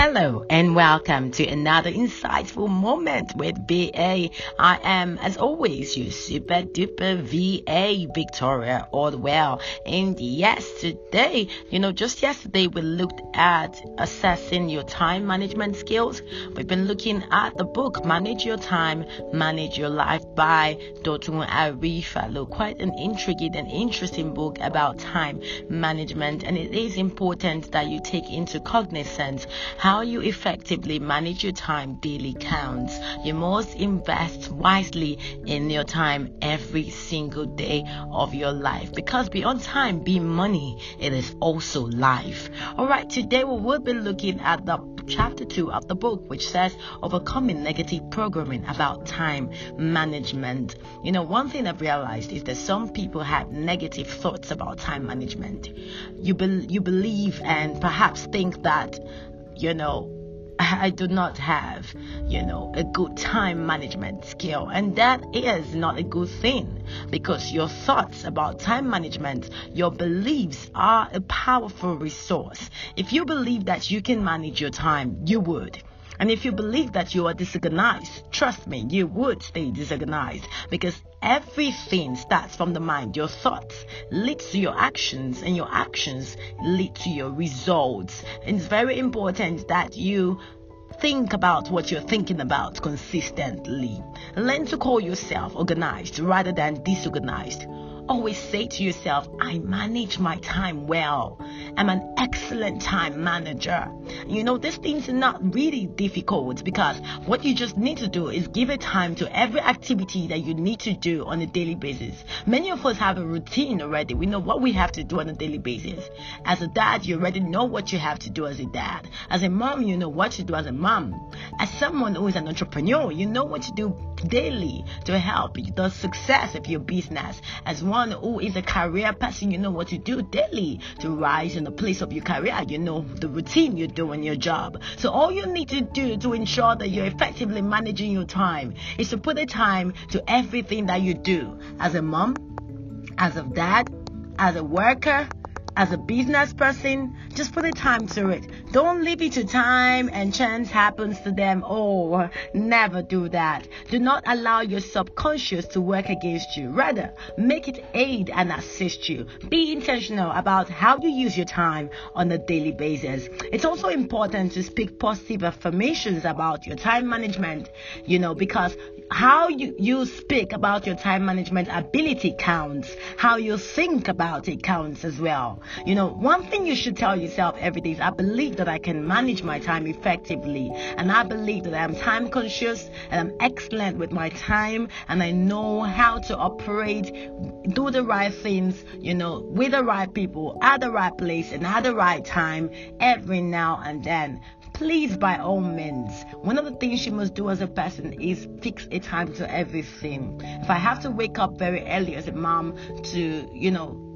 Hello and welcome to another insightful moment with VA. I am, as always, your super duper VA, Victoria Ordwell. And yesterday, you know, just yesterday we looked at assessing your time management skills. We've been looking at the book Manage Your Time, Manage Your Life by Dotun Arifalo. Quite an intriguing and interesting book about time management. And it is important that you take into cognizance how you effectively manage your time daily counts. You must invest wisely in your time every single day of your life because beyond time being money, it is also life. Alright, today we will be looking at the chapter 2 of the book, which says overcoming negative programming about time management. You know, one thing I've realized is that some people have negative thoughts about time management. You, be- you believe and perhaps think that you know, I do not have, you know, a good time management skill. And that is not a good thing because your thoughts about time management, your beliefs are a powerful resource. If you believe that you can manage your time, you would. And if you believe that you are disorganized, trust me, you would stay disorganized because everything starts from the mind. Your thoughts lead to your actions, and your actions lead to your results. And it's very important that you think about what you're thinking about consistently. Learn to call yourself organized rather than disorganized. Always say to yourself, I manage my time well. I'm an excellent time manager. You know, these things are not really difficult because what you just need to do is give a time to every activity that you need to do on a daily basis. Many of us have a routine already. We know what we have to do on a daily basis. As a dad, you already know what you have to do as a dad. As a mom, you know what to do as a mom. As someone who is an entrepreneur, you know what to do daily to help the success of your business. As one who is a career person, you know what to do daily to rise in the place of your career. You know the routine you do in your job. So all you need to do to ensure that you're effectively managing your time is to put a time to everything that you do as a mom, as a dad, as a worker, as a business person, just put a time to it. Don't leave it to time and chance happens to them. Oh, never do that. Do not allow your subconscious to work against you. Rather, make it aid and assist you. Be intentional about how you use your time on a daily basis. It's also important to speak positive affirmations about your time management, you know, because how you, you speak about your time management ability counts. How you think about it counts as well. You know, one thing you should tell yourself every day is I believe that I can manage my time effectively. And I believe that I'm time conscious and I'm excellent with my time and I know how to operate, do the right things, you know, with the right people, at the right place and at the right time every now and then please by all means one of the things you must do as a person is fix a time to everything if i have to wake up very early as a mom to you know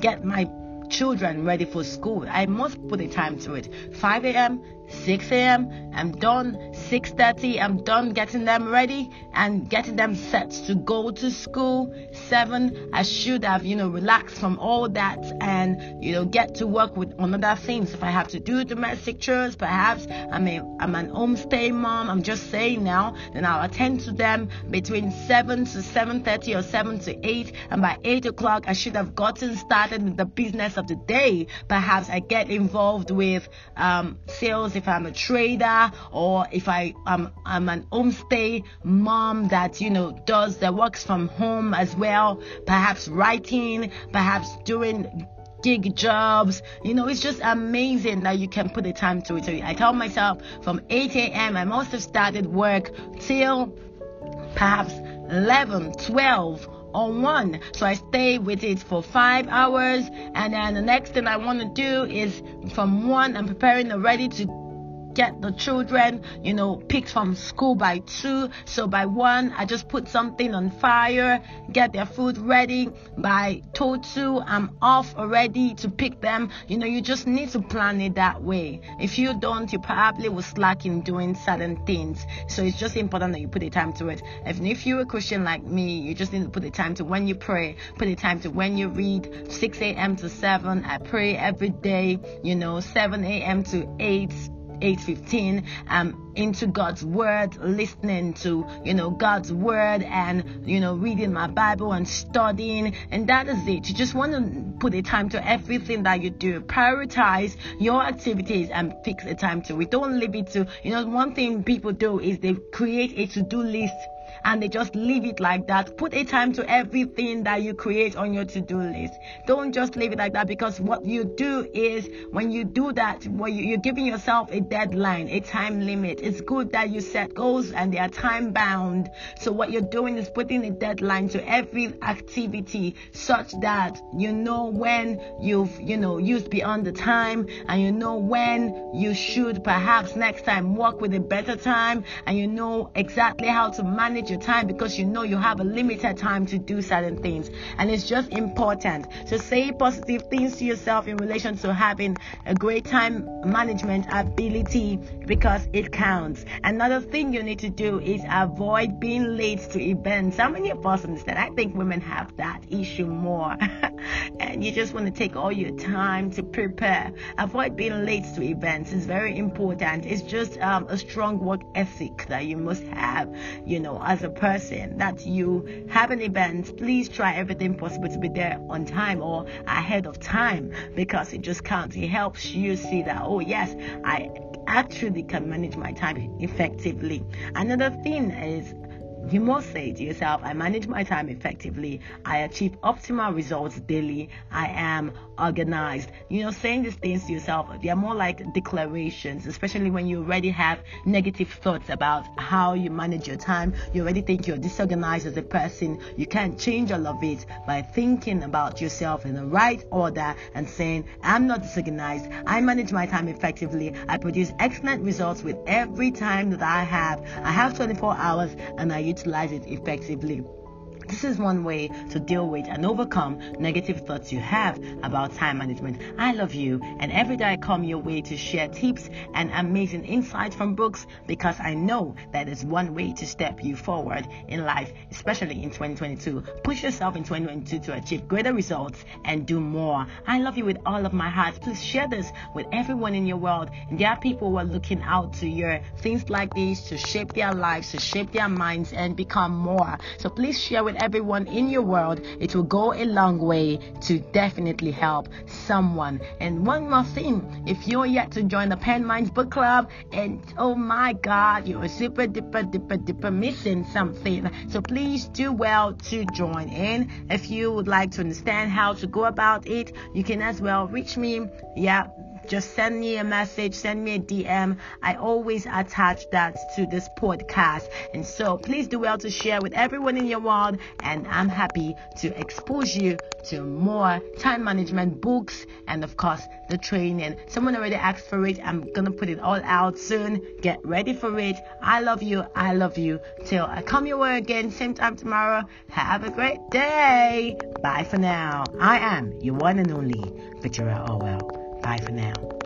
get my children ready for school. I must put a time to it. 5 a.m 6 a.m. I'm done. 6:30 I'm done getting them ready and getting them set to go to school. 7 I should have you know relaxed from all that and you know get to work with another things. If I have to do domestic chores, perhaps I'm a I'm an homestay mom. I'm just saying now. Then I'll attend to them between 7 to 7:30 or 7 to 8, and by 8 o'clock I should have gotten started with the business of the day. Perhaps I get involved with um, sales if I'm a trader or if I am I'm an homestay mom that you know does that works from home as well, perhaps writing, perhaps doing gig jobs. You know, it's just amazing that you can put the time to it. So I tell myself from 8 a.m. I must have started work till perhaps 11, 12 or one. So I stay with it for five hours, and then the next thing I want to do is from one, I'm preparing already to get the children, you know, picked from school by two. So by one, I just put something on fire, get their food ready. By two, I'm off already to pick them. You know, you just need to plan it that way. If you don't, you probably will slack in doing certain things. So it's just important that you put the time to it. If, if you're a Christian like me, you just need to put the time to when you pray, put the time to when you read 6 a.m. to 7. I pray every day, you know, 7 a.m. to 8 8:15. I'm um, into God's word, listening to you know God's word, and you know reading my Bible and studying, and that is it. You just want to put a time to everything that you do. Prioritize your activities and fix a time to it. Don't leave it to you know one thing people do is they create a to-do list and they just leave it like that. Put a time to everything that you create on your to do list. Don't just leave it like that because what you do is when you do that, you, are giving yourself a deadline, a time limit. It's good that you set goals and they are time bound. So what you're doing is putting a deadline to every activity such that you know when you've, you know, used beyond the time and you know when you should perhaps next time work with a better time and you know exactly how to manage your time because you know you have a limited time to do certain things. And it's just important to say positive things to yourself in relation to having a great time management ability because it counts. Another thing you need to do is avoid being late to events. How many of us understand? I think women have that issue more. and you just want to take all your time to prepare. Avoid being late to events. It's very important. It's just um, a strong work ethic that you must have, you know, as a person that you have an event, please try everything possible to be there on time or ahead of time because it just counts. It helps you see that, oh, yes, I actually can manage my time effectively. Another thing is you must say to yourself, I manage my time effectively. I achieve optimal results daily. I am organized. You know, saying these things to yourself, they are more like declarations, especially when you already have negative thoughts about how you manage your time. You already think you're disorganized as a person. You can't change all of it by thinking about yourself in the right order and saying, I'm not disorganized. I manage my time effectively. I produce excellent results with every time that I have. I have 24 hours and I utilize it effectively. This is one way to deal with and overcome negative thoughts you have about time management. I love you, and every day I come your way to share tips and amazing insights from books because I know that is one way to step you forward in life, especially in 2022. Push yourself in 2022 to achieve greater results and do more. I love you with all of my heart. Please share this with everyone in your world. And there are people who are looking out to your things like these to shape their lives, to shape their minds, and become more. So please share with everyone in your world, it will go a long way to definitely help someone. And one more thing, if you're yet to join the Pen Minds Book Club, and oh my God, you're super duper duper duper missing something. So please do well to join in. If you would like to understand how to go about it, you can as well reach me. Yeah just send me a message, send me a DM. I always attach that to this podcast. And so please do well to share with everyone in your world. And I'm happy to expose you to more time management books and, of course, the training. Someone already asked for it. I'm going to put it all out soon. Get ready for it. I love you. I love you. Till I come your way again, same time tomorrow. Have a great day. Bye for now. I am your one and only Victoria Orwell. Bye for now.